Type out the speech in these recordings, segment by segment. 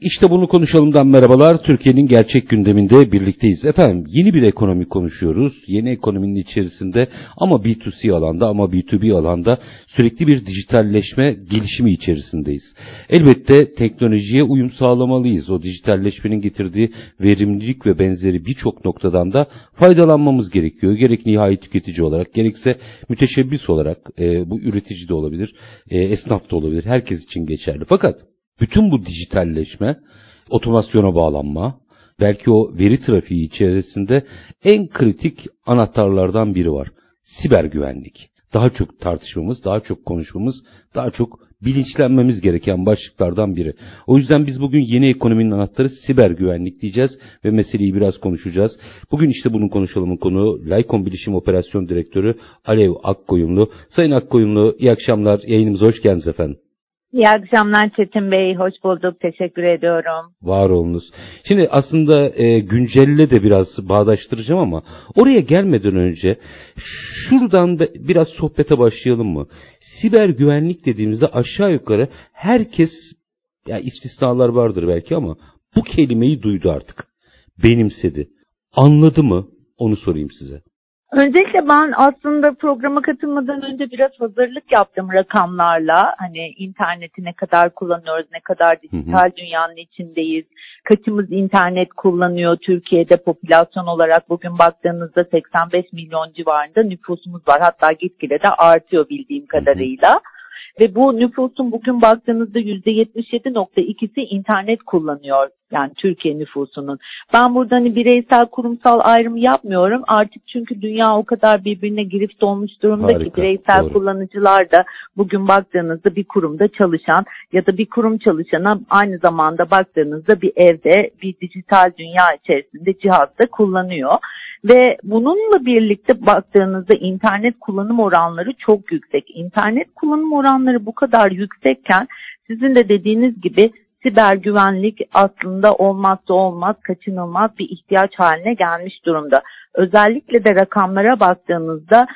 İşte bunu konuşalımdan merhabalar. Türkiye'nin gerçek gündeminde birlikteyiz. Efendim yeni bir ekonomi konuşuyoruz. Yeni ekonominin içerisinde ama B2C alanda ama B2B alanda sürekli bir dijitalleşme gelişimi içerisindeyiz. Elbette teknolojiye uyum sağlamalıyız. O dijitalleşmenin getirdiği verimlilik ve benzeri birçok noktadan da faydalanmamız gerekiyor. Gerek nihai tüketici olarak gerekse müteşebbis olarak e, bu üretici de olabilir, e, esnaf da olabilir. Herkes için geçerli. Fakat bütün bu dijitalleşme, otomasyona bağlanma, belki o veri trafiği içerisinde en kritik anahtarlardan biri var. Siber güvenlik. Daha çok tartışmamız, daha çok konuşmamız, daha çok bilinçlenmemiz gereken başlıklardan biri. O yüzden biz bugün yeni ekonominin anahtarı siber güvenlik diyeceğiz ve meseleyi biraz konuşacağız. Bugün işte bunun konuşalımın konu Laykon Bilişim Operasyon Direktörü Alev Akkoyunlu. Sayın Akkoyunlu iyi akşamlar yayınımıza hoş geldiniz efendim. İyi akşamlar Çetin Bey. Hoş bulduk. Teşekkür ediyorum. Var olunuz. Şimdi aslında e, güncelle de biraz bağdaştıracağım ama oraya gelmeden önce şuradan biraz sohbete başlayalım mı? Siber güvenlik dediğimizde aşağı yukarı herkes ya istisnalar vardır belki ama bu kelimeyi duydu artık. Benimsedi. Anladı mı? Onu sorayım size. Öncelikle ben aslında programa katılmadan önce biraz hazırlık yaptım rakamlarla. Hani interneti ne kadar kullanıyoruz, ne kadar dijital hı hı. dünyanın içindeyiz, kaçımız internet kullanıyor Türkiye'de popülasyon olarak bugün baktığınızda 85 milyon civarında nüfusumuz var. Hatta gitgide de artıyor bildiğim kadarıyla. Hı hı. Ve bu nüfusun bugün baktığınızda %77.2'si internet kullanıyor. Yani Türkiye nüfusunun. Ben burada hani bireysel kurumsal ayrımı yapmıyorum. Artık çünkü dünya o kadar birbirine girip dolmuş durumda Harika, ki bireysel doğru. kullanıcılar da bugün baktığınızda bir kurumda çalışan ya da bir kurum çalışana aynı zamanda baktığınızda bir evde bir dijital dünya içerisinde cihazda kullanıyor. Ve bununla birlikte baktığınızda internet kullanım oranları çok yüksek. İnternet kullanım oranları bu kadar yüksekken sizin de dediğiniz gibi siber güvenlik aslında olmazsa olmaz, kaçınılmaz bir ihtiyaç haline gelmiş durumda. Özellikle de rakamlara baktığınızda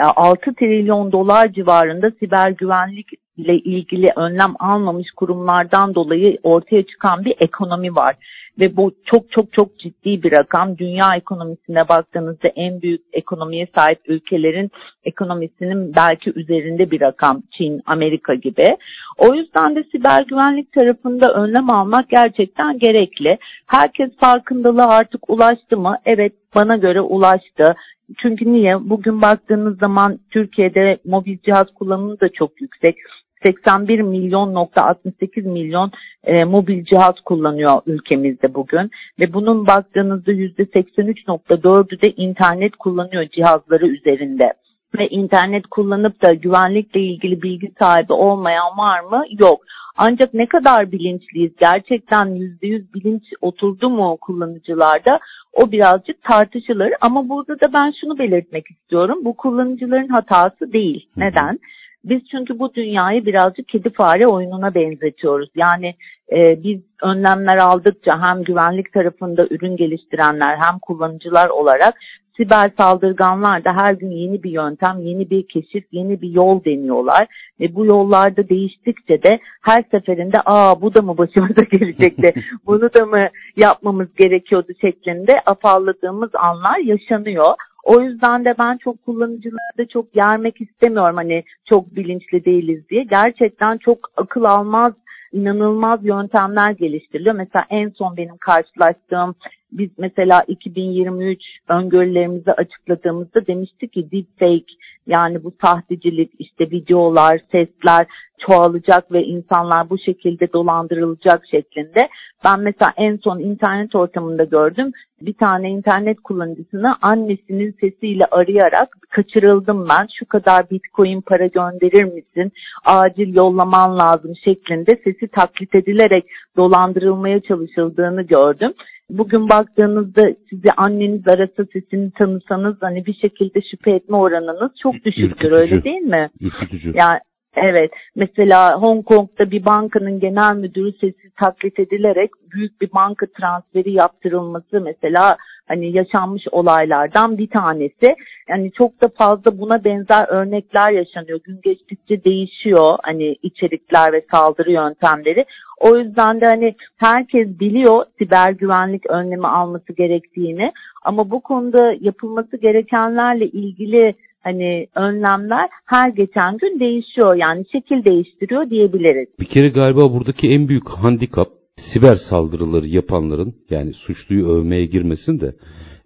6 trilyon dolar civarında siber güvenlik ile ilgili önlem almamış kurumlardan dolayı ortaya çıkan bir ekonomi var. Ve bu çok çok çok ciddi bir rakam. Dünya ekonomisine baktığınızda en büyük ekonomiye sahip ülkelerin ekonomisinin belki üzerinde bir rakam. Çin, Amerika gibi. O yüzden de siber güvenlik tarafında önlem almak gerçekten gerekli. Herkes farkındalığı artık ulaştı mı? Evet bana göre ulaştı. Çünkü niye? Bugün baktığınız zaman Türkiye'de mobil cihaz kullanımı da çok yüksek. 81 milyon nokta 68 milyon e, mobil cihaz kullanıyor ülkemizde bugün ve bunun baktığınızda %83.4'ü de internet kullanıyor cihazları üzerinde ve internet kullanıp da güvenlikle ilgili bilgi sahibi olmayan var mı? Yok. Ancak ne kadar bilinçliyiz? Gerçekten %100 bilinç oturdu mu kullanıcılarda? O birazcık tartışılır ama burada da ben şunu belirtmek istiyorum. Bu kullanıcıların hatası değil. Neden? Biz çünkü bu dünyayı birazcık kedi fare oyununa benzetiyoruz. Yani e, biz önlemler aldıkça hem güvenlik tarafında ürün geliştirenler hem kullanıcılar olarak siber saldırganlar da her gün yeni bir yöntem, yeni bir keşif, yeni bir yol deniyorlar. Ve bu yollarda değiştikçe de her seferinde aa bu da mı başımıza gelecekti, bunu da mı yapmamız gerekiyordu şeklinde afalladığımız anlar yaşanıyor. O yüzden de ben çok kullanıcıları da çok yermek istemiyorum hani çok bilinçli değiliz diye. Gerçekten çok akıl almaz inanılmaz yöntemler geliştiriliyor. Mesela en son benim karşılaştığım biz mesela 2023 öngörülerimizi açıkladığımızda demiştik ki deepfake yani bu sahtecilik işte videolar, sesler çoğalacak ve insanlar bu şekilde dolandırılacak şeklinde. Ben mesela en son internet ortamında gördüm. Bir tane internet kullanıcısını annesinin sesiyle arayarak kaçırıldım ben. Şu kadar bitcoin para gönderir misin? Acil yollaman lazım şeklinde sesi taklit edilerek dolandırılmaya çalışıldığını gördüm. Bugün baktığınızda sizi anneniz arasa sesini tanısanız hani bir şekilde şüphe etme oranınız çok düşüktür Ürkütücü. öyle değil mi? Ürkütücü. Yani Evet. Mesela Hong Kong'da bir bankanın genel müdürü sesi taklit edilerek büyük bir banka transferi yaptırılması mesela hani yaşanmış olaylardan bir tanesi. Yani çok da fazla buna benzer örnekler yaşanıyor. Gün geçtikçe değişiyor hani içerikler ve saldırı yöntemleri. O yüzden de hani herkes biliyor siber güvenlik önlemi alması gerektiğini ama bu konuda yapılması gerekenlerle ilgili hani önlemler her geçen gün değişiyor yani şekil değiştiriyor diyebiliriz. Bir kere galiba buradaki en büyük handikap siber saldırıları yapanların yani suçluyu övmeye girmesin de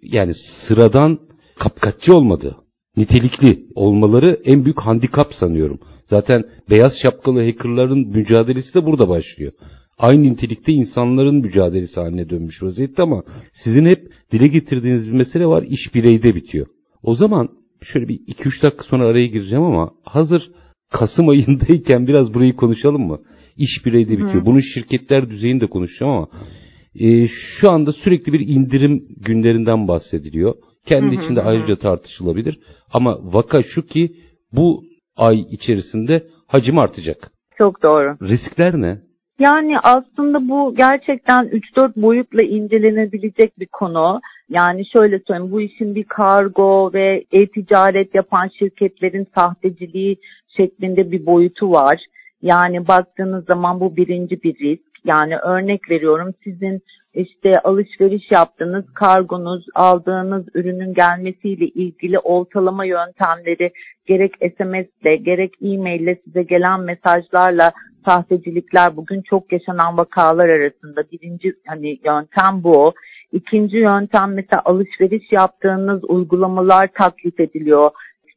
yani sıradan kapkaççı olmadı. Nitelikli olmaları en büyük handikap sanıyorum. Zaten beyaz şapkalı hackerların mücadelesi de burada başlıyor. Aynı nitelikte insanların mücadelesi haline dönmüş vaziyette ama sizin hep dile getirdiğiniz bir mesele var iş bireyde bitiyor. O zaman şöyle bir 2-3 dakika sonra araya gireceğim ama hazır Kasım ayındayken biraz burayı konuşalım mı? İş bireyde bitiyor. Hı. Bunu şirketler düzeyinde konuşacağım ama e, şu anda sürekli bir indirim günlerinden bahsediliyor. Kendi hı hı içinde hı. ayrıca tartışılabilir. Ama vaka şu ki bu ay içerisinde hacim artacak. Çok doğru. Riskler ne? Yani aslında bu gerçekten 3-4 boyutla incelenebilecek bir konu. Yani şöyle söyleyeyim bu işin bir kargo ve e-ticaret yapan şirketlerin sahteciliği şeklinde bir boyutu var. Yani baktığınız zaman bu birinci bir risk. Yani örnek veriyorum sizin işte alışveriş yaptığınız kargonuz, aldığınız ürünün gelmesiyle ilgili ortalama yöntemleri gerek SMS'le gerek e-mail'le size gelen mesajlarla sahtecilikler bugün çok yaşanan vakalar arasında. Birinci hani yöntem bu. İkinci yöntem mesela alışveriş yaptığınız uygulamalar taklit ediliyor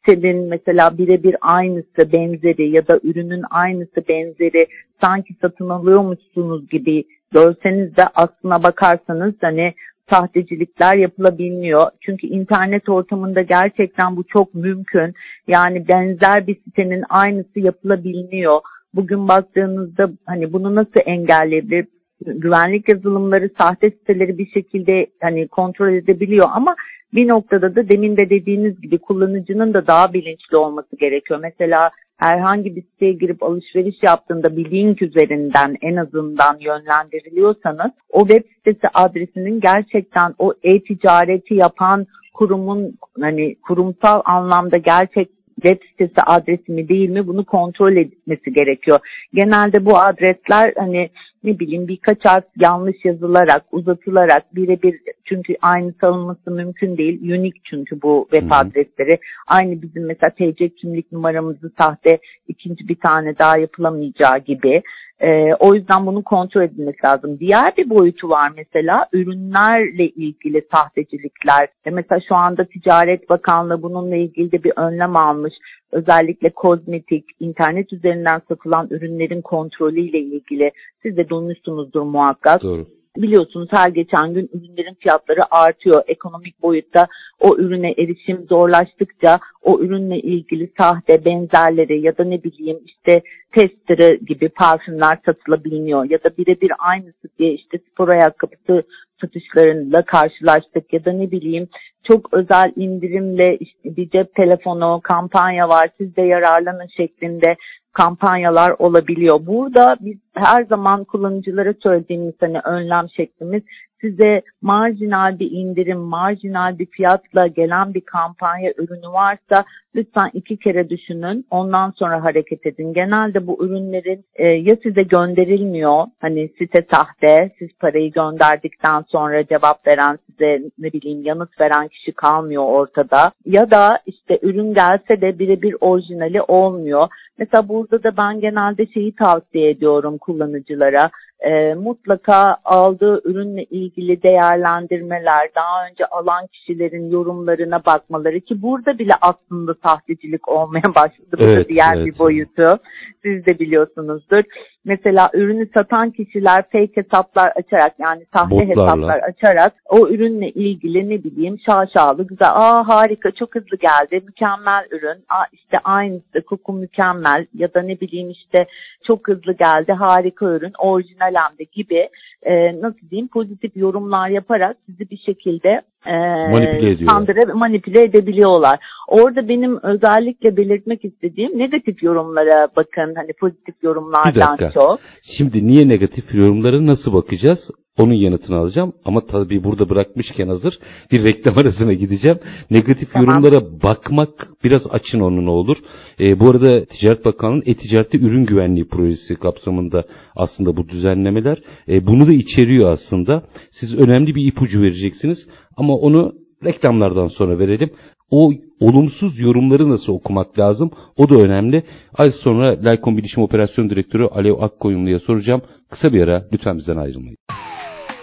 sitenin mesela birebir aynısı benzeri ya da ürünün aynısı benzeri sanki satın alıyormuşsunuz gibi görseniz de aslına bakarsanız hani sahtecilikler yapılabiliyor. Çünkü internet ortamında gerçekten bu çok mümkün. Yani benzer bir sitenin aynısı yapılabiliyor. Bugün baktığınızda hani bunu nasıl engelleyebilir? Güvenlik yazılımları sahte siteleri bir şekilde hani kontrol edebiliyor ama bir noktada da demin de dediğiniz gibi kullanıcının da daha bilinçli olması gerekiyor. Mesela herhangi bir siteye girip alışveriş yaptığında bir link üzerinden en azından yönlendiriliyorsanız o web sitesi adresinin gerçekten o e-ticareti yapan kurumun hani kurumsal anlamda gerçek web sitesi adresi mi değil mi bunu kontrol etmesi gerekiyor. Genelde bu adresler hani ne bileyim birkaç harf yanlış yazılarak, uzatılarak birebir çünkü aynı savunması mümkün değil. Unique çünkü bu web adresleri. Aynı bizim mesela TC kimlik numaramızı sahte ikinci bir tane daha yapılamayacağı gibi. Ee, o yüzden bunu kontrol edilmesi lazım. Diğer bir boyutu var mesela ürünlerle ilgili sahtecilikler. E mesela şu anda Ticaret Bakanlığı bununla ilgili de bir önlem almış. Özellikle kozmetik, internet üzerinden satılan ürünlerin kontrolüyle ilgili. Siz de duymuşsunuzdur muhakkak. Doğru biliyorsunuz her geçen gün ürünlerin fiyatları artıyor. Ekonomik boyutta o ürüne erişim zorlaştıkça o ürünle ilgili sahte benzerleri ya da ne bileyim işte testleri gibi parfümler satılabiliyor ya da birebir aynısı diye işte spor ayakkabısı satışlarıyla karşılaştık ya da ne bileyim çok özel indirimle işte bir cep telefonu kampanya var siz de yararlanın şeklinde kampanyalar olabiliyor. Burada biz her zaman kullanıcılara söylediğimiz hani önlem şeklimiz size marjinal bir indirim, marjinal bir fiyatla gelen bir kampanya ürünü varsa lütfen iki kere düşünün. Ondan sonra hareket edin. Genelde bu ürünlerin e, ya size gönderilmiyor. Hani site sahte. Siz parayı gönderdikten sonra cevap veren size ne bileyim yanıt veren kişi kalmıyor ortada. Ya da işte ürün gelse de birebir orijinali olmuyor. Mesela burada da ben genelde şeyi tavsiye ediyorum kullanıcılara e, mutlaka aldığı ürünle ilgili değerlendirmeler, daha önce alan kişilerin yorumlarına bakmaları ki burada bile aslında sahtecilik olmaya başladı. Bu evet, da diğer evet. bir boyutu. Siz de biliyorsunuzdur. Mesela ürünü satan kişiler fake hesaplar açarak yani sahte Botlarla. hesaplar açarak o ürünle ilgili ne bileyim şaşalı güzel aa harika çok hızlı geldi mükemmel ürün aa, işte aynısı koku mükemmel ya da ne bileyim işte çok hızlı geldi harika ürün orijinal hem de gibi e, nasıl diyeyim pozitif yorumlar yaparak sizi bir şekilde e, Manipüle ediyorlar. kandıra- manipüle edebiliyorlar. Orada benim özellikle belirtmek istediğim negatif yorumlara bakın hani pozitif Bir yorumlardan dakika. çok. Şimdi niye negatif yorumlara nasıl bakacağız? Onun yanıtını alacağım ama tabii burada bırakmışken hazır bir reklam arasına gideceğim. Negatif Tamam. yorumlara bakmak biraz açın onun ne olur. Ee, bu arada Ticaret Bakanlığı'nın e-ticarette ürün güvenliği projesi kapsamında aslında bu düzenlemeler. Ee, bunu da içeriyor aslında. Siz önemli bir ipucu vereceksiniz ama onu reklamlardan sonra verelim. O olumsuz yorumları nasıl okumak lazım? O da önemli. Az sonra Laykom Bilişim Operasyon Direktörü Alev Akkoyunlu'ya soracağım. Kısa bir ara lütfen bizden ayrılmayın.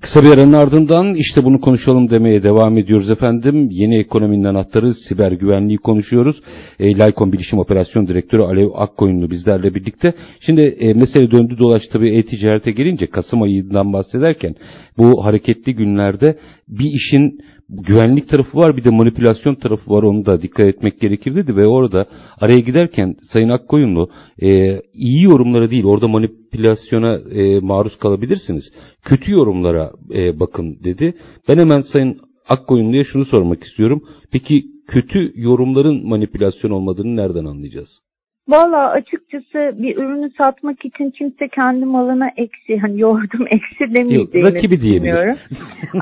Kısa bir aranın ardından işte bunu konuşalım demeye devam ediyoruz efendim. Yeni ekonominin anahtarı siber güvenliği konuşuyoruz. E, Laykom Bilişim Operasyon Direktörü Alev Akkoyunlu bizlerle birlikte. Şimdi e, mesele döndü dolaştı tabii e-ticarete gelince Kasım ayından bahsederken bu hareketli günlerde bir işin güvenlik tarafı var bir de manipülasyon tarafı var onu da dikkat etmek gerekir dedi ve orada araya giderken Sayın Akkoyunlu e, iyi yorumlara değil orada manipülasyona e, maruz kalabilirsiniz. Kötü yorumlara e, bakın dedi. Ben hemen Sayın Akkoyunlu'ya şunu sormak istiyorum. Peki kötü yorumların manipülasyon olmadığını nereden anlayacağız? Valla açıkçası bir ürünü satmak için kimse kendi malına eksi hani yoğurdum eksi demeyeceğini Yok, rakibi diyebilir.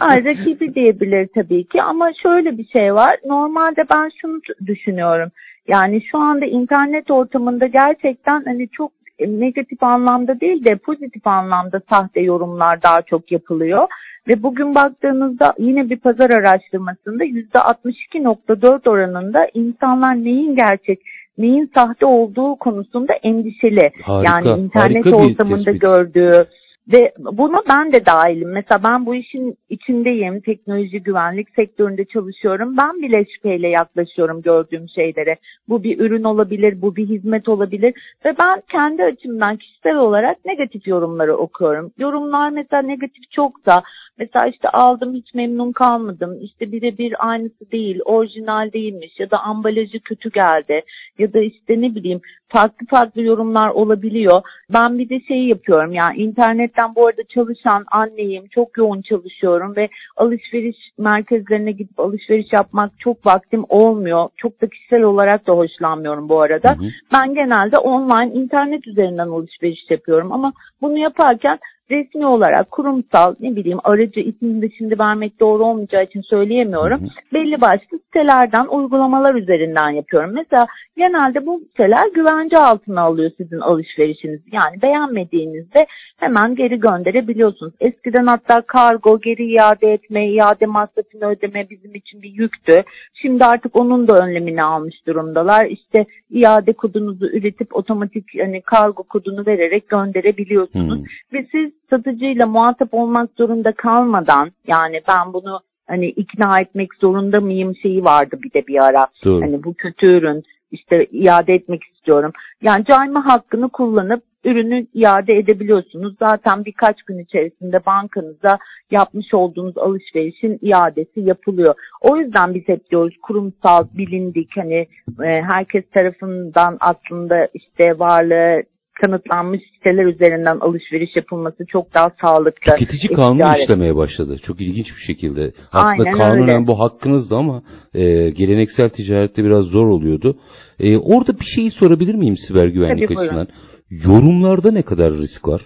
Ay, rakibi diyebilir tabii ki ama şöyle bir şey var. Normalde ben şunu düşünüyorum. Yani şu anda internet ortamında gerçekten hani çok e, negatif anlamda değil de pozitif anlamda sahte yorumlar daha çok yapılıyor. Ve bugün baktığınızda yine bir pazar araştırmasında %62.4 oranında insanlar neyin gerçek, neyin sahte olduğu konusunda endişeli. Harika, yani internet ortamında gördüğü ve buna ben de dahilim. Mesela ben bu işin içindeyim. Teknoloji güvenlik sektöründe çalışıyorum. Ben bile şüpheyle yaklaşıyorum gördüğüm şeylere. Bu bir ürün olabilir, bu bir hizmet olabilir. Ve ben kendi açımdan kişisel olarak negatif yorumları okuyorum. Yorumlar mesela negatif çoksa, mesela işte aldım hiç memnun kalmadım, işte birebir aynısı değil, orijinal değilmiş ya da ambalajı kötü geldi ya da işte ne bileyim farklı farklı yorumlar olabiliyor. Ben bir de şey yapıyorum yani internetten bu arada çalışan anneyim, çok yoğun çalışıyorum ve alışveriş merkezlerine gidip alışveriş yapmak çok vaktim olmuyor. Çok da kişisel olarak da hoşlanmıyorum bu arada. Hı hı. Ben genelde online internet üzerinden alışveriş yapıyorum ama bunu yaparken resmi olarak kurumsal ne bileyim aracı ismini de şimdi vermek doğru olmayacağı için söyleyemiyorum. Hı hı. Belli başlı sitelerden uygulamalar üzerinden yapıyorum. Mesela genelde bu siteler güvence altına alıyor sizin alışverişinizi. Yani beğenmediğinizde hemen geri gönderebiliyorsunuz. Eskiden hatta kargo, geri iade etme, iade masrafını ödeme bizim için bir yüktü. Şimdi artık onun da önlemini almış durumdalar. İşte iade kodunuzu üretip otomatik hani kargo kodunu vererek gönderebiliyorsunuz. Hmm. Ve siz satıcıyla muhatap olmak zorunda kalmadan yani ben bunu hani ikna etmek zorunda mıyım şeyi vardı bir de bir ara. Doğru. Hani bu kötü ürün işte iade etmek istiyorum. Yani cayma hakkını kullanıp ürünü iade edebiliyorsunuz. Zaten birkaç gün içerisinde bankanıza yapmış olduğunuz alışverişin iadesi yapılıyor. O yüzden biz hep diyoruz kurumsal, bilindik hani e, herkes tarafından aslında işte varlığı kanıtlanmış siteler üzerinden alışveriş yapılması çok daha sağlıklı. Tüketici kanunu Ticaret. işlemeye başladı. Çok ilginç bir şekilde. Aslında Aynen kanunen öyle. bu hakkınızdı ama e, geleneksel ticarette biraz zor oluyordu. E, orada bir şeyi sorabilir miyim siber güvenlik Tabii, buyurun. açısından? Yorumlarda ne kadar risk var?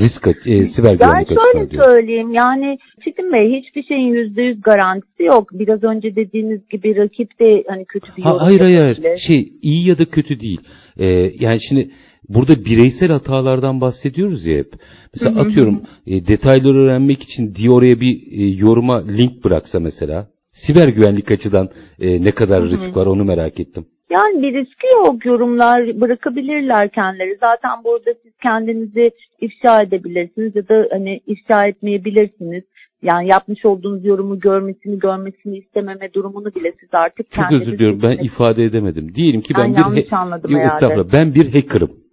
Risk e, siber Ben güvenlik açısından şöyle diyorum. söyleyeyim yani Çetin Bey hiçbir şeyin yüzde yüz garantisi yok. Biraz önce dediğiniz gibi rakip de hani kötü bir Ha, yorum hayır hayır hayır. Şey iyi ya da kötü değil. Ee, yani şimdi burada bireysel hatalardan bahsediyoruz ya hep. Mesela Hı hı atıyorum e, detayları öğrenmek için diye oraya bir e, yoruma link bıraksa mesela. Siber güvenlik açıdan e, ne kadar Hı hı. risk var onu merak ettim. Yani bir riski yok. Yorumlar bırakabilirler kendileri. Zaten burada siz kendinizi ifşa edebilirsiniz ya da hani ifşa etmeyebilirsiniz. Yani yapmış olduğunuz yorumu görmesini görmesini istememe durumunu bile siz artık Çok özür diliyorum ben ifade edemedim. Diyelim ki ben, ben bir yanlış anladım Yok, herhalde. estağfurullah. Ben bir hacker'ım.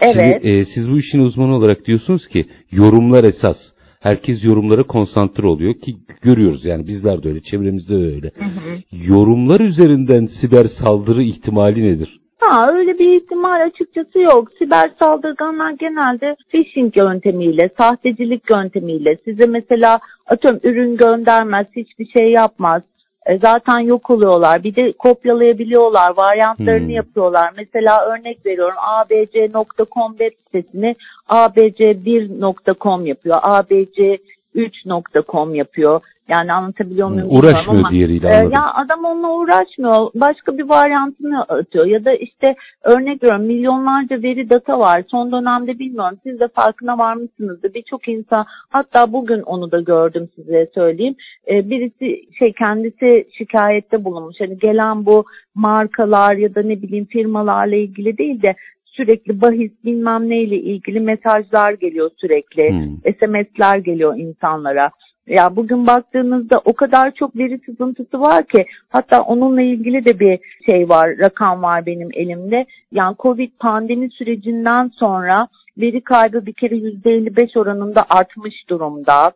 Evet. Şimdi e, siz bu işin uzmanı olarak diyorsunuz ki yorumlar esas. Herkes yorumlara konsantre oluyor ki görüyoruz yani bizler de öyle, çevremizde de öyle. Hı hı. Yorumlar üzerinden siber saldırı ihtimali nedir? Ha öyle bir ihtimal açıkçası yok. Siber saldırganlar genelde phishing yöntemiyle, sahtecilik yöntemiyle size mesela atıyorum ürün göndermez, hiçbir şey yapmaz. E, zaten yok oluyorlar. Bir de kopyalayabiliyorlar. Varyantlarını Hmm. yapıyorlar. Mesela örnek veriyorum abc.com web sitesini abc1.com yapıyor. abc3.com yapıyor. Yani anlatabiliyor muyum? Uğraşmıyor ama, diğeriyle e, anladım. ya adam onunla uğraşmıyor. Başka bir varyantını atıyor. Ya da işte örnek veriyorum milyonlarca veri data var. Son dönemde bilmiyorum siz de farkına varmışsınızdır. Birçok insan hatta bugün onu da gördüm size söyleyeyim. E, birisi şey kendisi şikayette bulunmuş. Hani gelen bu markalar ya da ne bileyim firmalarla ilgili değil de sürekli bahis bilmem neyle ilgili mesajlar geliyor sürekli. Hmm. SMS'ler geliyor insanlara. Ya bugün baktığınızda o kadar çok veri sızıntısı var ki hatta onunla ilgili de bir şey var, rakam var benim elimde. Yani Covid pandemi sürecinden sonra veri kaybı bir kere %55 oranında artmış durumda.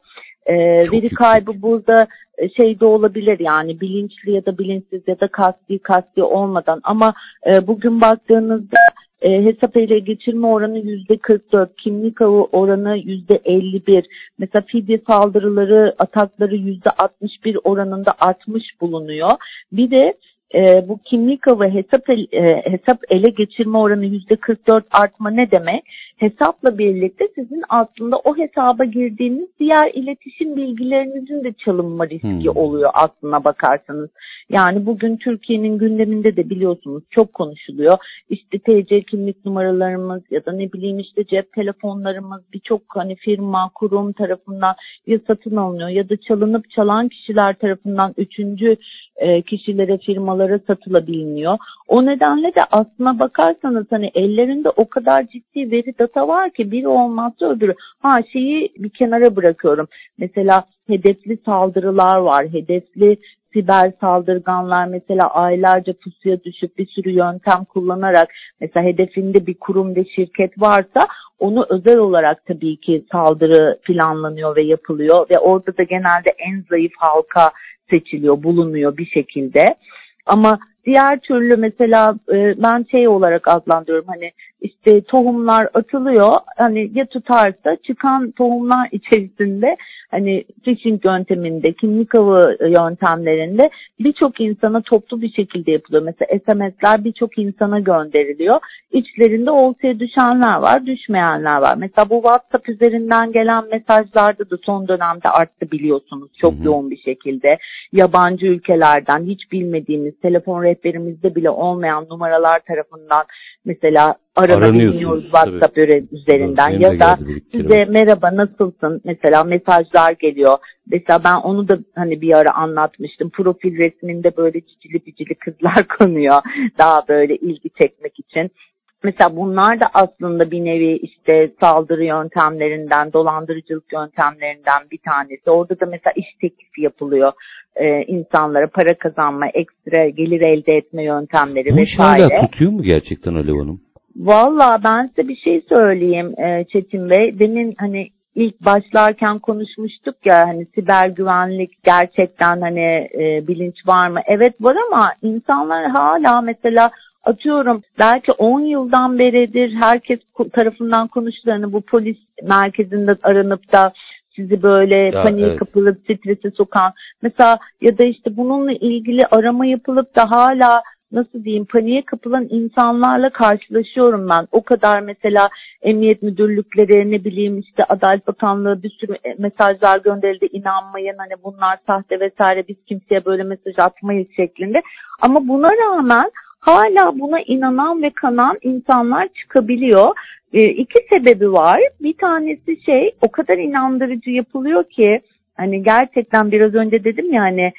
Ee, veri yüksek. kaybı burada e, şey de olabilir yani bilinçli ya da bilinçsiz ya da kasti kasti olmadan ama e, bugün baktığınızda e, hesap ele geçirme oranı yüzde 44, kimlik avı oranı yüzde 51. Mesela fidye saldırıları, atakları yüzde 61 oranında artmış bulunuyor. Bir de e, bu kimlik avı hesap, el- e, hesap ele geçirme oranı yüzde 44 artma ne demek? Hesapla birlikte sizin aslında o hesaba girdiğiniz diğer iletişim bilgilerinizin de çalınma riski Hmm. oluyor aslına bakarsanız. Yani bugün Türkiye'nin gündeminde de biliyorsunuz çok konuşuluyor. İşte TC kimlik numaralarımız ya da ne bileyim işte cep telefonlarımız birçok hani firma, kurum tarafından ya satın alınıyor ya da çalınıp çalan kişiler tarafından üçüncü e, kişilere, firmalara satılabiliyor. O nedenle de aslına bakarsanız hani ellerinde o kadar ciddi veri data var ki biri olmazsa öbürü. Ha şeyi bir kenara bırakıyorum. Mesela hedefli saldırılar var. Hedefli siber saldırganlar mesela aylarca pusuya düşüp bir sürü yöntem kullanarak mesela hedefinde bir kurum ve şirket varsa onu özel olarak tabii ki saldırı planlanıyor ve yapılıyor ve orada da genelde en zayıf halka seçiliyor, bulunuyor bir şekilde. Ama diğer türlü mesela e, ben şey olarak adlandırıyorum hani işte tohumlar atılıyor hani ya tutarsa çıkan tohumlar içerisinde hani phishing yönteminde kimlik avı yöntemlerinde birçok insana toplu bir şekilde yapılıyor. Mesela SMS'ler birçok insana gönderiliyor. İçlerinde oltaya düşenler var, düşmeyenler var. Mesela bu WhatsApp üzerinden gelen mesajlarda da son dönemde arttı biliyorsunuz çok Hı hı. yoğun bir şekilde. Yabancı ülkelerden hiç bilmediğimiz telefon rehberimizde bile olmayan numaralar tarafından mesela aranabiliyoruz WhatsApp üzerinden Benim ya da size merhaba nasılsın mesela mesajlar geliyor. Mesela ben onu da hani bir ara anlatmıştım. Profil resminde böyle cicili bicili kızlar konuyor. Daha böyle ilgi çekmek için. Mesela bunlar da aslında bir nevi işte saldırı yöntemlerinden, dolandırıcılık yöntemlerinden bir tanesi. Orada da mesela iş teklifi yapılıyor ee, insanlara para kazanma, ekstra gelir elde etme yöntemleri Bu iş vesaire. hala tutuyor mu gerçekten Alev Hanım? Valla ben size bir şey söyleyeyim e, Çetin Bey. Demin hani ilk başlarken konuşmuştuk ya hani siber güvenlik gerçekten hani e, bilinç var mı? Evet var ama insanlar hala mesela atıyorum belki 10 yıldan beridir herkes tarafından konuşulanı bu polis merkezinde aranıp da sizi böyle Ya, paniğe evet. kapılıp strese sokan mesela ya da işte bununla ilgili arama yapılıp da hala nasıl diyeyim paniğe kapılan insanlarla karşılaşıyorum ben. O kadar mesela emniyet müdürlükleri ne bileyim işte Adalet Bakanlığı bir sürü e, mesajlar gönderildi inanmayın hani bunlar sahte vesaire biz kimseye böyle mesaj atmayız şeklinde. Ama buna rağmen hala buna inanan ve kanan insanlar çıkabiliyor. E, iki sebebi var. Bir tanesi şey o kadar inandırıcı yapılıyor ki hani gerçekten biraz önce dedim ya hani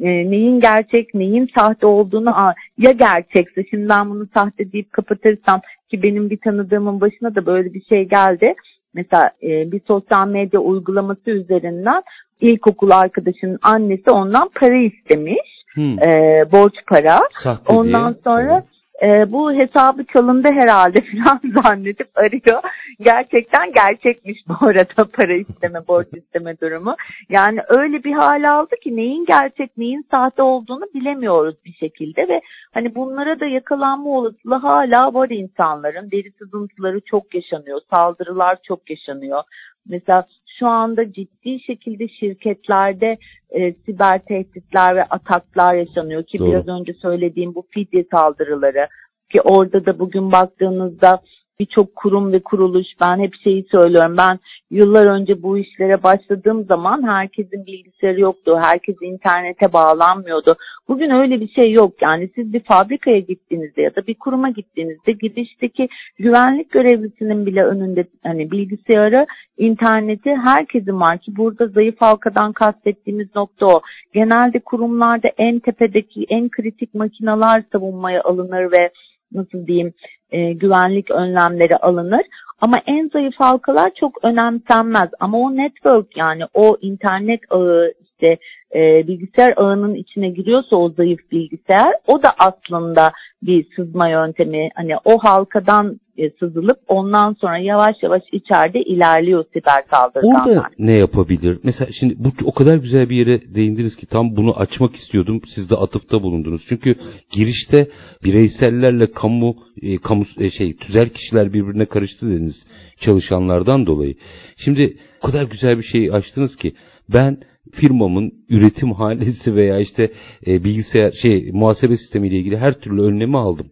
e, neyin gerçek neyin sahte olduğunu ya gerçekse şimdi ben bunu sahte deyip kapatırsam ki benim bir tanıdığımın başına da böyle bir şey geldi. Mesela e, bir sosyal medya uygulaması üzerinden ilkokul arkadaşının annesi ondan para istemiş. Hmm. E, borç para. Sahte Ondan diye. sonra e, bu hesabı çalındı herhalde falan zannedip arıyor. Gerçekten gerçekmiş bu arada para isteme, borç isteme durumu. Yani öyle bir hal aldı ki neyin gerçek, neyin sahte olduğunu bilemiyoruz bir şekilde ve hani bunlara da yakalanma olasılığı hala var insanların. Deri sızıntıları çok yaşanıyor, saldırılar çok yaşanıyor. Mesela şu anda ciddi şekilde şirketlerde e, siber tehditler ve ataklar yaşanıyor ki Doğru. biraz önce söylediğim bu fidye saldırıları ki orada da bugün baktığınızda birçok kurum ve kuruluş ben hep şeyi söylüyorum ben yıllar önce bu işlere başladığım zaman herkesin bilgisayarı yoktu herkes internete bağlanmıyordu. Bugün öyle bir şey yok yani siz bir fabrikaya gittiğinizde ya da bir kuruma gittiğinizde girişteki güvenlik görevlisinin bile önünde hani bilgisayarı interneti herkesin var ki burada zayıf halkadan kastettiğimiz nokta o. Genelde kurumlarda en tepedeki en kritik makineler savunmaya alınır ve nasıl diyeyim e, güvenlik önlemleri alınır. Ama en zayıf halkalar çok önemsenmez. Ama o network yani o internet ağı işte e, bilgisayar ağının içine giriyorsa o zayıf bilgisayar o da aslında bir sızma yöntemi. Hani o halkadan e, sızılıp ondan sonra yavaş yavaş içeride ilerliyor siber saldırganlar. Orada ne yapabilir? Mesela şimdi bu o kadar güzel bir yere değindiniz ki tam bunu açmak istiyordum. Siz de atıfta bulundunuz. Çünkü girişte bireysellerle kamu e, kamu e, şey tüzel kişiler birbirine karıştı dediniz çalışanlardan dolayı. Şimdi o kadar güzel bir şey açtınız ki ben firmamın üretim hanesi veya işte e, bilgisayar şey muhasebe sistemi ile ilgili her türlü önlemi aldım.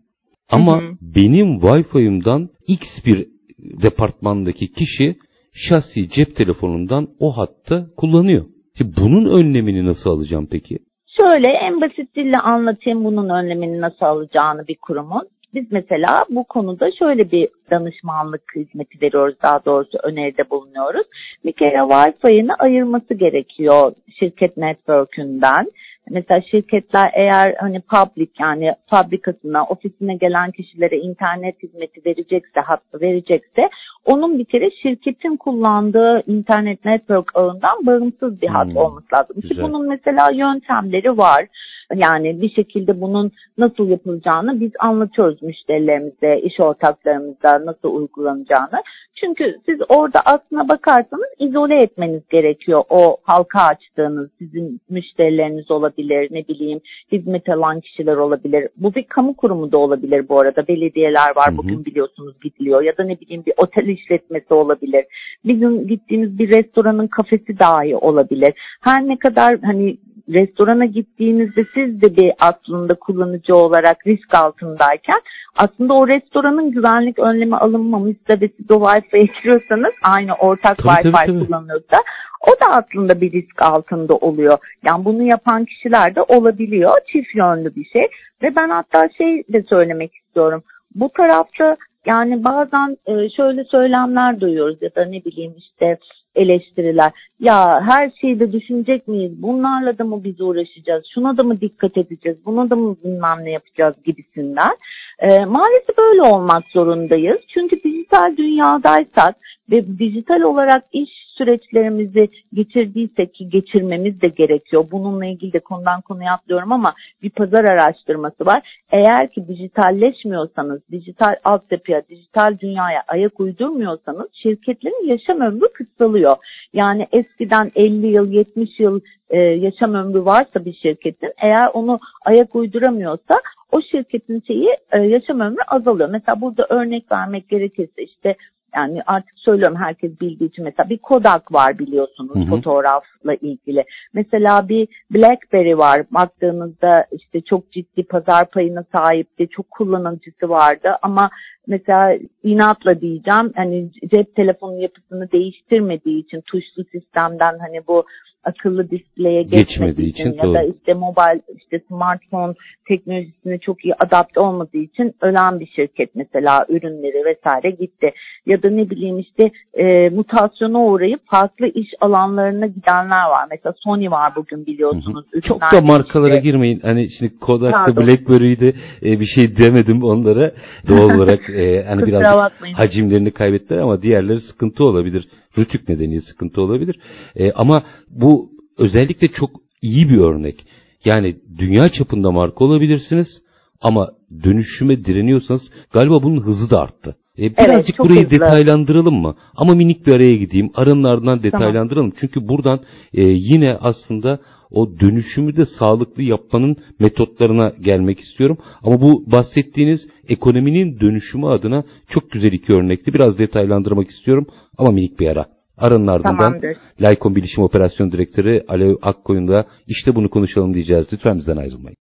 Ama hı hı. benim Wi-Fi'imden X bir departmandaki kişi şahsi cep telefonundan o hatta kullanıyor. Şimdi bunun önlemini nasıl alacağım peki? Şöyle en basit dille anlatayım bunun önlemini nasıl alacağını bir kurumun. Biz mesela bu konuda şöyle bir danışmanlık hizmeti veriyoruz daha doğrusu öneride bulunuyoruz. Bir kere Wi-Fi'ni ayırması gerekiyor şirket network'ünden. Mesela şirketler eğer hani public yani fabrikasına, ofisine gelen kişilere internet hizmeti verecekse, hatta verecekse onun bir kere şirketin kullandığı internet network ağından bağımsız bir hat hmm, olması lazım. Güzel. Bunun mesela yöntemleri var. Yani bir şekilde bunun nasıl yapılacağını biz anlatıyoruz müşterilerimize, iş ortaklarımıza nasıl uygulanacağını. Çünkü siz orada aslına bakarsanız izole etmeniz gerekiyor o halka açtığınız sizin müşterileriniz olabilir, ne bileyim hizmet alan kişiler olabilir. Bu bir kamu kurumu da olabilir bu arada. Belediyeler var bugün biliyorsunuz gidiliyor ya da ne bileyim bir otel işletmesi olabilir. Bizim gittiğimiz bir restoranın kafesi dahi olabilir. Her ne kadar hani restorana gittiğinizde siz de bir aslında kullanıcı olarak risk altındayken aslında o restoranın güvenlik önlemi alınmamışsa ve siz o Wi-Fi'ye giriyorsanız aynı ortak tabii, Wi-Fi tabii, kullanıyorsa o da aslında bir risk altında oluyor. Yani bunu yapan kişiler de olabiliyor. Çift yönlü bir şey. Ve ben hatta şey de söylemek istiyorum. Bu tarafta yani bazen e, şöyle söylemler duyuyoruz ya da ne bileyim işte eleştiriler. Ya her şeyi de düşünecek miyiz? Bunlarla da mı biz uğraşacağız? Şuna da mı dikkat edeceğiz? Buna da mı bilmem ne yapacağız gibisinden. E, maalesef böyle olmak zorundayız. Çünkü dijital dünyadaysak ve dijital olarak iş süreçlerimizi geçirdiysek ki geçirmemiz de gerekiyor. Bununla ilgili de konudan konuya atlıyorum ama bir pazar araştırması var. Eğer ki dijitalleşmiyorsanız, dijital altyapıya, dijital dünyaya ayak uydurmuyorsanız şirketlerin yaşam ömrü kısalıyor. Yani eskiden 50 yıl, 70 yıl e, yaşam ömrü varsa bir şirketin eğer onu ayak uyduramıyorsa o şirketin şeyi e, yaşam ömrü azalıyor. Mesela burada örnek vermek gerekirse işte yani artık söylüyorum herkes bildiği için mesela bir Kodak var biliyorsunuz hı hı. fotoğrafla ilgili. Mesela bir BlackBerry var baktığınızda işte çok ciddi pazar payına sahipti. Çok kullanıcısı vardı ama mesela inatla diyeceğim hani cep telefonu yapısını değiştirmediği için tuşlu sistemden hani bu akıllı displeye geçmediği için, için ya da işte mobil işte smartphone teknolojisine çok iyi adapte olmadığı için ölen bir şirket mesela ürünleri vesaire gitti. Ya da ne bileyim işte e, mutasyona uğrayıp farklı iş alanlarına gidenler var. Mesela Sony var bugün biliyorsunuz. Hı hı. Çok da markalara işte. girmeyin. Hani şimdi Kodak'ta Blackberry'de e, bir şey demedim onlara. Doğal olarak e, hani biraz hacimlerini kaybettiler ama diğerleri sıkıntı olabilir. Rütük nedeniyle sıkıntı olabilir. E, ama bu özellikle çok iyi bir örnek. Yani dünya çapında marka olabilirsiniz ama dönüşüme direniyorsanız galiba bunun hızı da arttı. E, birazcık evet, burayı hızlı. detaylandıralım mı? Ama minik bir araya gideyim. Aranın ardından detaylandıralım. Tamam. Çünkü buradan e, yine aslında o dönüşümü de sağlıklı yapmanın metotlarına gelmek istiyorum. Ama bu bahsettiğiniz ekonominin dönüşümü adına çok güzel iki örnekti. Biraz detaylandırmak istiyorum ama minik bir ara. Aranın ardından Tamamdır. Laykon Bilişim Operasyon Direktörü Alev Akkoyun'da işte bunu konuşalım diyeceğiz. Lütfen bizden ayrılmayın.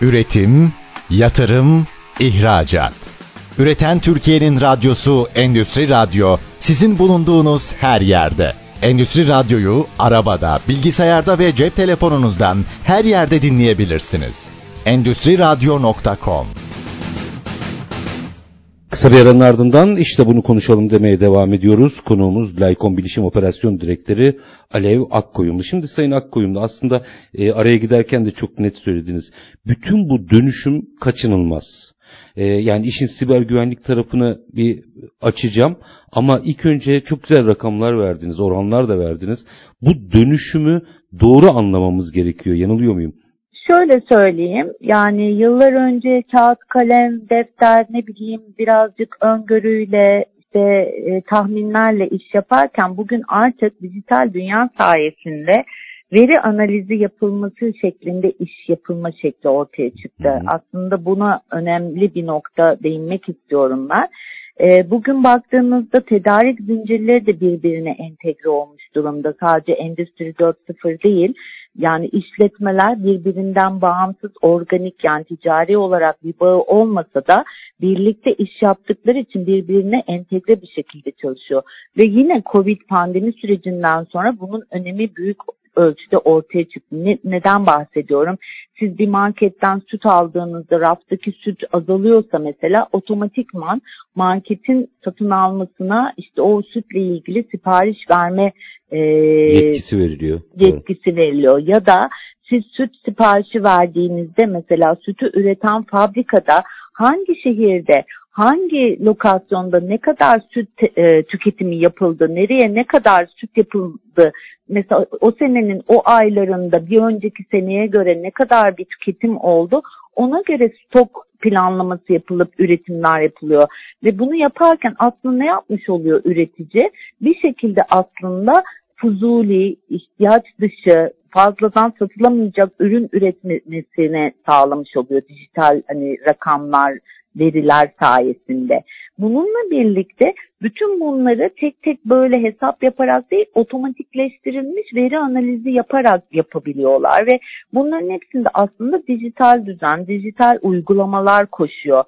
Üretim, yatırım, ihracat. Üreten Türkiye'nin radyosu Endüstri Radyo sizin bulunduğunuz her yerde. Endüstri Radyo'yu arabada, bilgisayarda ve cep telefonunuzdan her yerde dinleyebilirsiniz. Endüstri Radyo.com Kısa bir aranın ardından işte bunu konuşalım demeye devam ediyoruz. Konuğumuz Laykon Bilişim Operasyon Direktörü Alev Akkoyunlu. Şimdi Sayın Akkoyunlu aslında e, araya giderken de çok net söylediniz. Bütün bu dönüşüm kaçınılmaz. E, yani işin siber güvenlik tarafını bir açacağım. Ama ilk önce çok güzel rakamlar verdiniz, oranlar da verdiniz. Bu dönüşümü doğru anlamamız gerekiyor. Yanılıyor muyum? Şöyle söyleyeyim yani yıllar önce kağıt kalem defter ne bileyim birazcık öngörüyle işte e, tahminlerle iş yaparken bugün artık dijital dünya sayesinde veri analizi yapılması şeklinde iş yapılma şekli ortaya çıktı. Hı hı. Aslında buna önemli bir nokta değinmek istiyorum ben. E, bugün baktığımızda tedarik zincirleri de birbirine entegre olmuş durumda. Sadece Endüstri 4.0 değil. Yani işletmeler birbirinden bağımsız, organik yani ticari olarak bir bağı olmasa da birlikte iş yaptıkları için birbirine entegre bir şekilde çalışıyor. Ve yine Covid pandemi sürecinden sonra bunun önemi büyük ölçüde ortaya çıktı. Ne, neden bahsediyorum? Siz bir marketten süt aldığınızda raftaki süt azalıyorsa mesela otomatikman marketin satın almasına işte o sütle ilgili sipariş verme e, yetkisi veriliyor. Yetkisi veriliyor ya da siz süt siparişi verdiğinizde mesela sütü üreten fabrikada hangi şehirde, hangi lokasyonda ne kadar süt e, tüketimi yapıldı, nereye ne kadar süt yapıldı, mesela o senenin o aylarında bir önceki seneye göre ne kadar bir tüketim oldu, ona göre stok planlaması yapılıp üretimler yapılıyor. Ve bunu yaparken aslında ne yapmış oluyor üretici? Bir şekilde aslında fuzuli, ihtiyaç dışı, fazladan satılamayacak ürün üretmesine sağlamış oluyor dijital hani rakamlar, veriler sayesinde. Bununla birlikte bütün bunları tek tek böyle hesap yaparak değil otomatikleştirilmiş veri analizi yaparak yapabiliyorlar ve bunların hepsinde aslında dijital düzen, dijital uygulamalar koşuyor.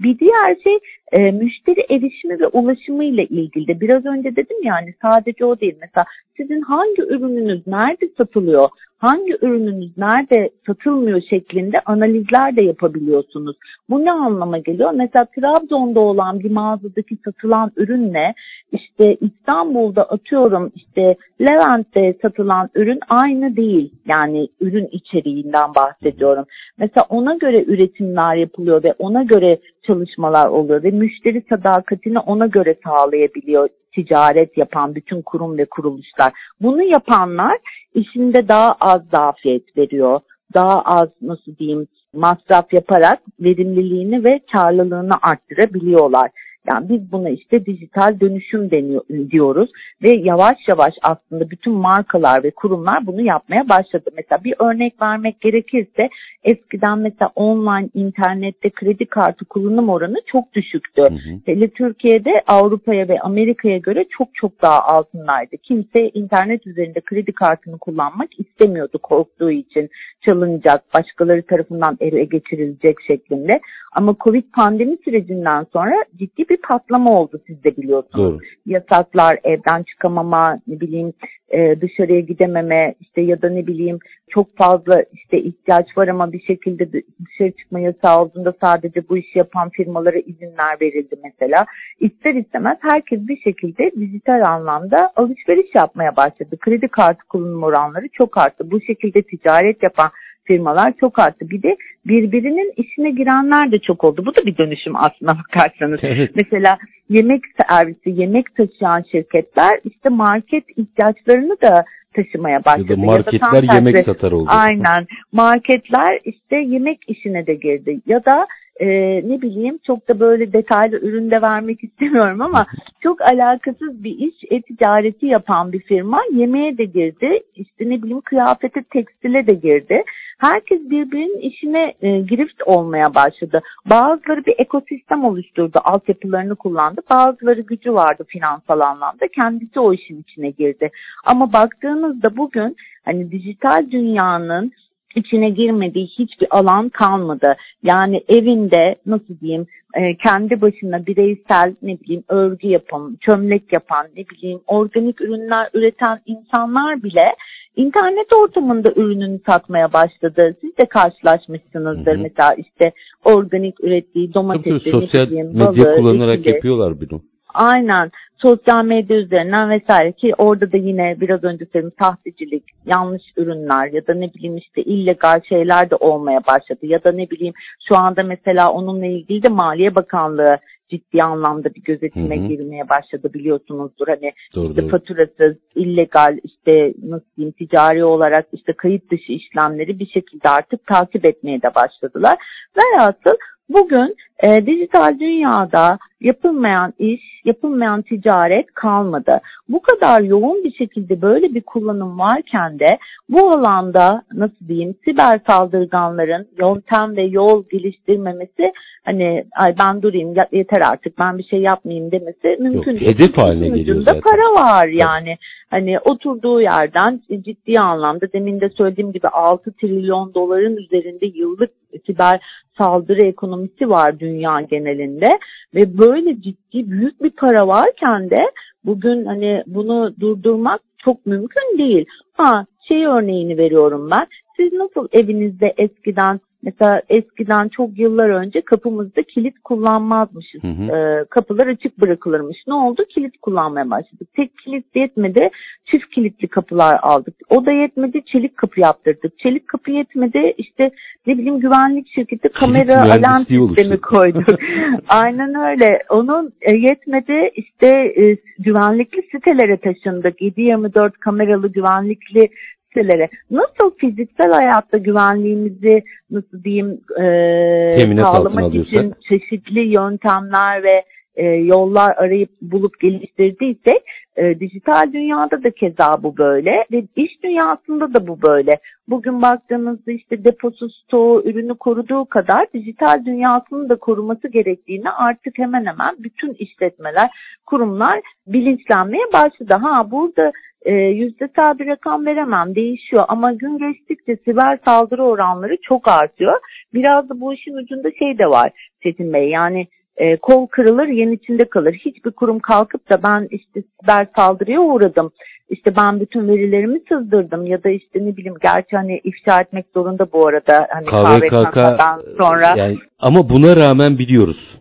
Bir diğer şey e, müşteri erişimi ve ulaşımı ile ilgili de biraz önce dedim yani sadece o değil. Mesela sizin hangi ürününüz nerede satılıyor, hangi ürününüz nerede satılmıyor şeklinde analizler de yapabiliyorsunuz. Bu ne anlama geliyor? Mesela Trabzon'da olan bir mağazadaki satılan ürünle işte İstanbul'da atıyorum işte Levent'te satılan ürün aynı değil. Yani ürün içeriğinden bahsediyorum. Mesela ona göre üretimler yapılıyor ve ona göre çalışmalar oluyor ve müşteri sadakatini ona göre sağlayabiliyor ticaret yapan bütün kurum ve kuruluşlar. Bunu yapanlar işinde daha az zafiyet veriyor. Daha az nasıl diyeyim masraf yaparak verimliliğini ve karlılığını arttırabiliyorlar. Yani biz buna işte dijital dönüşüm deniyor, diyoruz ve yavaş yavaş aslında bütün markalar ve kurumlar bunu yapmaya başladı. Mesela bir örnek vermek gerekirse eskiden mesela online internette kredi kartı kullanım oranı çok düşüktü. Hı hı. Hele Türkiye'de Avrupa'ya ve Amerika'ya göre çok çok daha altındaydı. Kimse internet üzerinde kredi kartını kullanmak istemiyordu korktuğu için çalınacak, başkaları tarafından ele geçirilecek şeklinde. Ama Covid pandemi sürecinden sonra ciddi bir patlama oldu siz de biliyorsunuz. Doğru. Yasaklar, evden çıkamama, ne bileyim e, dışarıya gidememe işte ya da ne bileyim çok fazla işte ihtiyaç var ama bir şekilde dışarı çıkma yasağı olduğunda sadece bu işi yapan firmalara izinler verildi mesela. İster istemez herkes bir şekilde dijital anlamda alışveriş yapmaya başladı. Kredi kartı kullanım oranları çok arttı. Bu şekilde ticaret yapan firmalar çok arttı. Bir de birbirinin işine girenler de çok oldu. Bu da bir dönüşüm aslına bakarsanız. Evet. Mesela yemek servisi, yemek taşıyan şirketler işte market ihtiyaçlarını da taşımaya başladı. Ya da marketler ya da yemek satar oldu. Aynen. Marketler işte yemek işine de girdi. Ya da e, ne bileyim çok da böyle detaylı üründe vermek istemiyorum ama çok alakasız bir iş e-ticareti yapan bir firma yemeğe de girdi. İşte ne bileyim kıyafete, tekstile de girdi. Herkes birbirinin işine e, girift olmaya başladı. Bazıları bir ekosistem oluşturdu, altyapılarını kullandı. Bazıları gücü vardı finansal anlamda. Kendisi o işin içine girdi. Ama baktığınızda bugün hani dijital dünyanın içine girmediği hiçbir alan kalmadı. Yani evinde nasıl diyeyim e, kendi başına bireysel ne bileyim örgü yapan, çömlek yapan, ne bileyim organik ürünler üreten insanlar bile internet ortamında ürününü satmaya başladı. Siz de karşılaşmışsınızdır. Hı hı. Mesela işte organik ürettiği domatesi, sosyal bileyim, medya balığı, kullanarak ekili. yapıyorlar bunu. Aynen. Sosyal medya üzerinden vesaire ki orada da yine biraz önce söylediğim sahtecilik, yanlış ürünler ya da ne bileyim işte illegal şeyler de olmaya başladı. Ya da ne bileyim şu anda mesela onunla ilgili de Maliye Bakanlığı ciddi anlamda bir gözetime hı hı. girmeye başladı biliyorsunuzdur. Hani doğru, işte doğru. faturasız, illegal işte nasıl diyeyim ticari olarak işte kayıt dışı işlemleri bir şekilde artık takip etmeye de başladılar. Velhasıl bugün e, dijital dünyada yapılmayan iş, yapılmayan ticaret kalmadı. Bu kadar yoğun bir şekilde böyle bir kullanım varken de bu alanda nasıl diyeyim siber saldırganların yöntem ve yol geliştirmemesi hani ay ben durayım yeter artık ben bir şey yapmayayım demesi mümkün Yok, değil. Hedef haline geliyor zaten. para var yani. Hani oturduğu yerden ciddi anlamda demin de söylediğim gibi 6 trilyon doların üzerinde yıllık siber saldırı ekonomisi var dünya genelinde ve böyle ciddi büyük bir para varken de bugün hani bunu durdurmak çok mümkün değil. Ha şey örneğini veriyorum ben. Siz nasıl evinizde eskiden Mesela eskiden çok yıllar önce kapımızda kilit kullanmazmışız. Hı hı. E, kapılar açık bırakılırmış. Ne oldu? Kilit kullanmaya başladık. Tek kilit yetmedi. Çift kilitli kapılar aldık. O da yetmedi. Çelik kapı yaptırdık. Çelik kapı yetmedi. İşte ne bileyim güvenlik şirketi kamera alarm sistemi koyduk. Aynen öyle. Onun e, yetmedi. İşte e, güvenlikli sitelere taşındık. 7-24 kameralı güvenlikli sitelere nasıl fiziksel hayatta güvenliğimizi nasıl diyeyim e, sağlamak için çeşitli yöntemler ve e, yollar arayıp bulup geliştirdiysek e, dijital dünyada da keza bu böyle ve iş dünyasında da bu böyle. Bugün baktığımızda işte deposu, stoğu, ürünü koruduğu kadar dijital dünyasını da koruması gerektiğini artık hemen hemen bütün işletmeler, kurumlar bilinçlenmeye başladı. Ha burada e, yüzdesel bir rakam veremem değişiyor ama gün geçtikçe siber saldırı oranları çok artıyor. Biraz da bu işin ucunda şey de var Çetin Bey yani e, kol kırılır yen içinde kalır. Hiçbir kurum kalkıp da ben işte siber saldırıya uğradım. İşte ben bütün verilerimi sızdırdım ya da işte ne bileyim gerçi hani ifşa etmek zorunda bu arada hani KVKK'dan sonra. Yani, ama buna rağmen biliyoruz.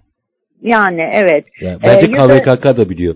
Yani evet. Yani bence ee, KVKK da, da biliyor.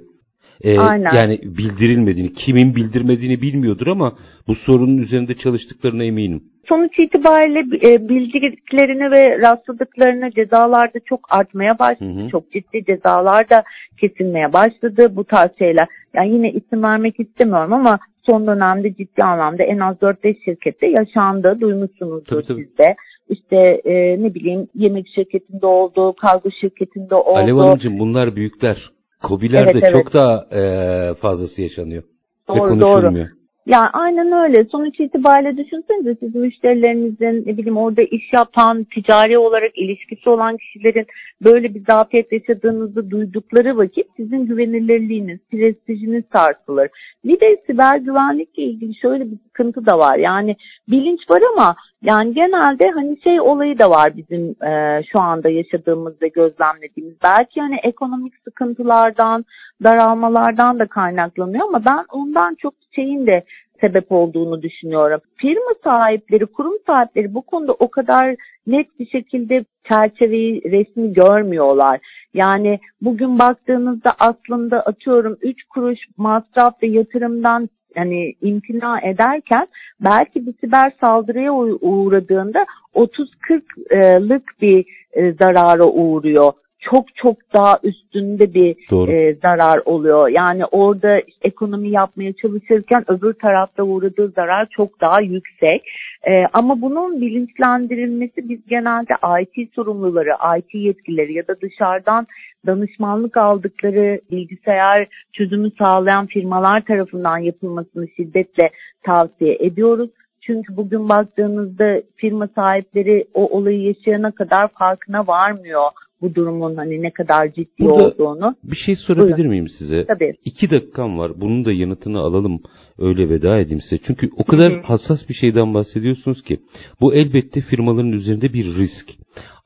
Aynen. Yani bildirilmediğini, kimin bildirmediğini bilmiyordur ama bu sorunun üzerinde çalıştıklarına eminim. Sonuç itibariyle e, bildiklerini ve rastladıklarını cezalarda çok artmaya başladı. Hı hı. Çok ciddi cezalar da kesilmeye başladı bu tarz şeyler. Yani yine isim vermek istemiyorum ama son dönemde ciddi anlamda en az 4-5 şirkette yaşandı. Duymuşsunuzdur tabii, tabii. siz de. İşte e, ne bileyim yemek şirketinde oldu, kargo şirketinde oldu. Alev Hanımcığım bunlar büyükler. Kobilerde evet, evet. çok daha e, fazlası yaşanıyor. Doğru, doğru. Yani aynen öyle. Sonuç itibariyle düşünsenize siz müşterilerinizin ne bileyim orada iş yapan, ticari olarak ilişkisi olan kişilerin böyle bir zafiyet yaşadığınızı duydukları vakit sizin güvenilirliğiniz, prestijiniz sarsılır. Bir de siber güvenlikle ilgili şöyle bir sıkıntı da var. Yani bilinç var ama Yani genelde hani şey olayı da var bizim e, şu anda yaşadığımız ve gözlemlediğimiz. Belki hani ekonomik sıkıntılardan, daralmalardan da kaynaklanıyor ama ben ondan çok şeyin de sebep olduğunu düşünüyorum. Firma sahipleri, kurum sahipleri bu konuda o kadar net bir şekilde çerçeveyi, resmi görmüyorlar. Yani bugün baktığınızda aslında atıyorum 3 kuruş masraf ve yatırımdan hani imtina ederken belki bir siber saldırıya uğradığında 30-40'lık bir e, zarara uğruyor çok çok daha üstünde bir e, zarar oluyor. Yani orada ekonomi yapmaya çalışırken öbür tarafta uğradığı zarar çok daha yüksek. E, ama bunun bilinçlendirilmesi biz genelde IT sorumluları, IT yetkilileri ya da dışarıdan danışmanlık aldıkları bilgisayar çözümü sağlayan firmalar tarafından yapılmasını şiddetle tavsiye ediyoruz. Çünkü bugün baktığınızda firma sahipleri o olayı yaşayana kadar farkına varmıyor bu durumun hani ne kadar ciddi Burada olduğunu. Bir şey sorabilir Buyurun. miyim size? Tabii. İki dakikam var. Bunun da yanıtını alalım. Öyle veda edeyim size. Çünkü o kadar Hı-hı. hassas bir şeyden bahsediyorsunuz ki. Bu elbette firmaların üzerinde bir risk.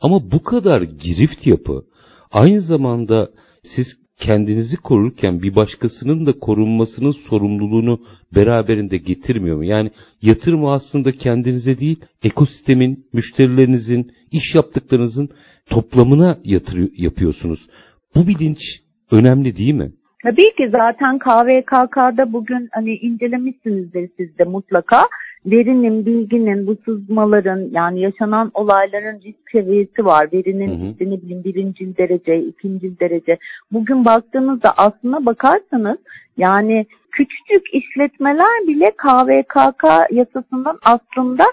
Ama bu kadar girift yapı aynı zamanda siz kendinizi korurken bir başkasının da korunmasının sorumluluğunu beraberinde getirmiyor mu? Yani yatırım aslında kendinize değil, ekosistemin, müşterilerinizin, iş yaptıklarınızın toplamına yatırıyor, yapıyorsunuz. Bu bilinç önemli değil mi? Tabii ki zaten KVKK'da bugün hani incelemişsinizdir siz de mutlaka. Verinin, bilginin, bu sızmaların yani yaşanan olayların risk seviyesi var. Verinin hı hı. işte ne bileyim birinci derece, ikinci derece. Bugün baktığınızda aslına bakarsanız yani küçücük işletmeler bile KVKK yasasından aslında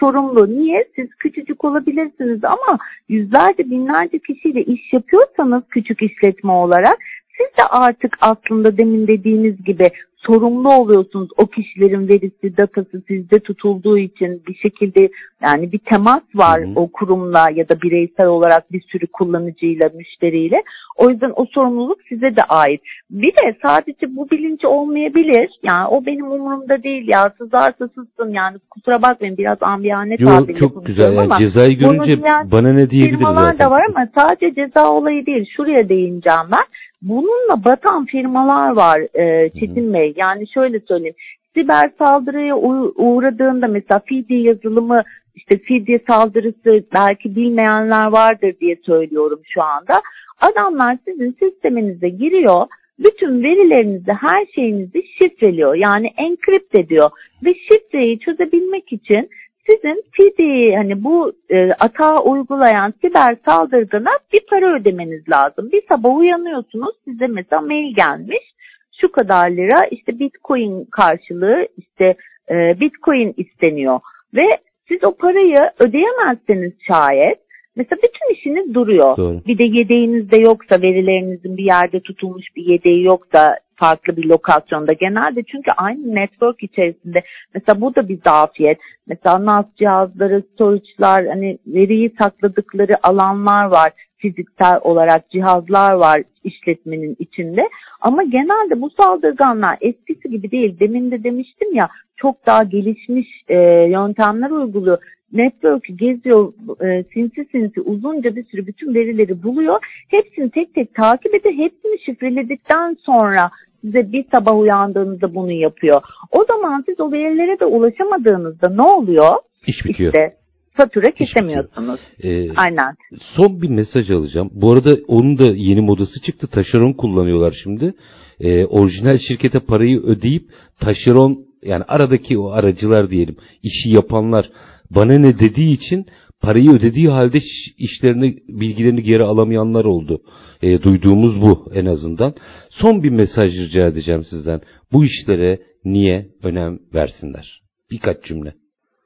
sorumlu. Niye? Siz küçücük olabilirsiniz ama yüzlerce binlerce kişiyle iş yapıyorsanız küçük işletme olarak siz de artık aslında demin dediğiniz gibi sorumlu oluyorsunuz. O kişilerin verisi, datası sizde tutulduğu için bir şekilde yani bir temas var hı hı. o kurumla ya da bireysel olarak bir sürü kullanıcıyla, müşteriyle. O yüzden o sorumluluk size de ait. Bir de sadece bu bilinci olmayabilir. Yani o benim umurumda değil ya. Sızarsa sızsın yani kusura bakmayın biraz ambiyane tabirle çok güzel yani ama cezayı görünce bana ne diyebiliriz zaten. da var ama sadece ceza olayı değil. Şuraya değineceğim ben. Bununla batan firmalar var e, Çetin Bey. Yani şöyle söyleyeyim. Siber saldırıya uğradığında mesela fidye yazılımı işte fidye saldırısı belki bilmeyenler vardır diye söylüyorum şu anda. Adamlar sizin sisteminize giriyor bütün verilerinizi, her şeyinizi şifreliyor. Yani enkript ediyor. Ve şifreyi çözebilmek için sizin fidyeyi hani bu e, atağı uygulayan siber saldırgana bir para ödemeniz lazım. Bir sabah uyanıyorsunuz size mesela mail gelmiş şu kadar lira işte bitcoin karşılığı işte e, bitcoin isteniyor ve siz o parayı ödeyemezseniz şayet mesela bütün işiniz duruyor. Doğru. Bir de yedeğinizde yoksa verilerinizin bir yerde tutulmuş bir yedeği yoksa farklı bir lokasyonda genelde. Çünkü aynı network içerisinde. Mesela bu da bir zafiyet. Mesela NAS cihazları, storage'lar hani veriyi sakladıkları alanlar var fiziksel olarak cihazlar var işletmenin içinde. Ama genelde bu saldırganlar eskisi gibi değil. Demin de demiştim ya çok daha gelişmiş e, yöntemler uyguluyor. Network'ü geziyor, e, sinsi sinsi uzunca bir sürü bütün verileri buluyor. Hepsini tek tek takip ediyor. Hepsini şifreledikten sonra size bir sabah uyandığınızda bunu yapıyor. O zaman siz o verilere de ulaşamadığınızda ne oluyor? İş bitiyor. İşte fatura kesemiyorsunuz. Ee, Aynen. Son bir mesaj alacağım. Bu arada onun da yeni modası çıktı. Taşeron kullanıyorlar şimdi. Ee, orijinal şirkete parayı ödeyip taşeron yani aradaki o aracılar diyelim işi yapanlar bana ne dediği için parayı ödediği halde işlerini bilgilerini geri alamayanlar oldu. E, duyduğumuz bu en azından. Son bir mesaj rica edeceğim sizden. Bu işlere niye önem versinler? Birkaç cümle.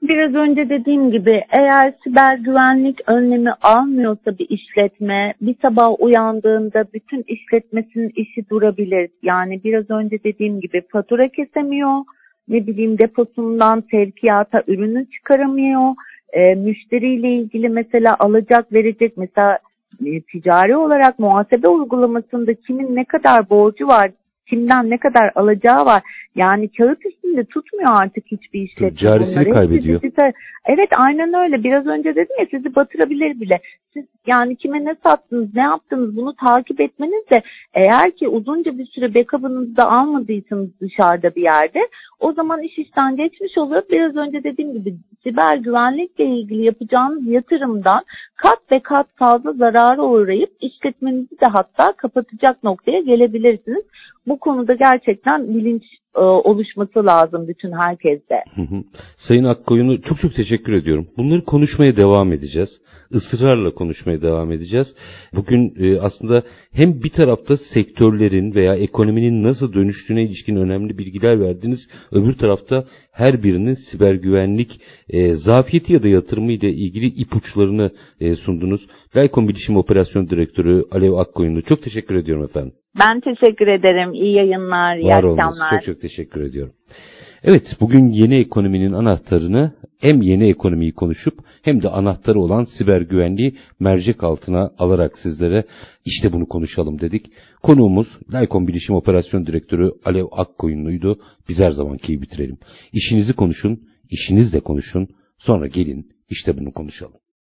Biraz önce dediğim gibi eğer siber güvenlik önlemi almıyorsa bir işletme bir sabah uyandığında bütün işletmesinin işi durabilir. Yani biraz önce dediğim gibi fatura kesemiyor, ne bileyim deposundan sevkiyata ürünü çıkaramıyor, e, müşteriyle ilgili mesela alacak verecek mesela e, ticari olarak muhasebe uygulamasında kimin ne kadar borcu var kimden ne kadar alacağı var. Yani kağıt üstünde tutmuyor artık hiçbir işletme. Bunları. kaybediyor. Size, evet aynen öyle. Biraz önce dedim ya sizi batırabilir bile. Siz yani kime ne sattınız, ne yaptınız bunu takip etmeniz de eğer ki uzunca bir süre backup'ınızı da almadıysanız dışarıda bir yerde o zaman iş işten geçmiş oluyor. Biraz önce dediğim gibi siber güvenlikle ilgili yapacağınız yatırımdan kat ve kat fazla zarara uğrayıp işletmenizi de hatta kapatacak noktaya gelebilirsiniz. Bu konuda gerçekten bilinç e, oluşması lazım bütün herkeste. Sayın Akkoyun'u çok çok teşekkür ediyorum. Bunları konuşmaya devam edeceğiz. Israrla konuşmaya devam edeceğiz. Bugün e, aslında hem bir tarafta sektörlerin veya ekonominin nasıl dönüştüğüne ilişkin önemli bilgiler verdiniz. Öbür tarafta her birinin siber güvenlik e, zafiyeti ya da yatırımı ile ilgili ipuçlarını e, sundunuz. Laycom Bilişim Operasyon Direktörü Alev Akkoyunlu çok teşekkür ediyorum efendim. Ben teşekkür ederim. İyi yayınlar, iyi Var olunuz. akşamlar. Çok çok teşekkür ediyorum. Evet bugün yeni ekonominin anahtarını hem yeni ekonomiyi konuşup hem de anahtarı olan siber güvenliği mercek altına alarak sizlere işte bunu konuşalım dedik. Konuğumuz Laycom Bilişim Operasyon Direktörü Alev Akkoyunlu'ydu. Biz her zamankiyi bitirelim. İşinizi konuşun, işinizle konuşun, sonra gelin işte bunu konuşalım.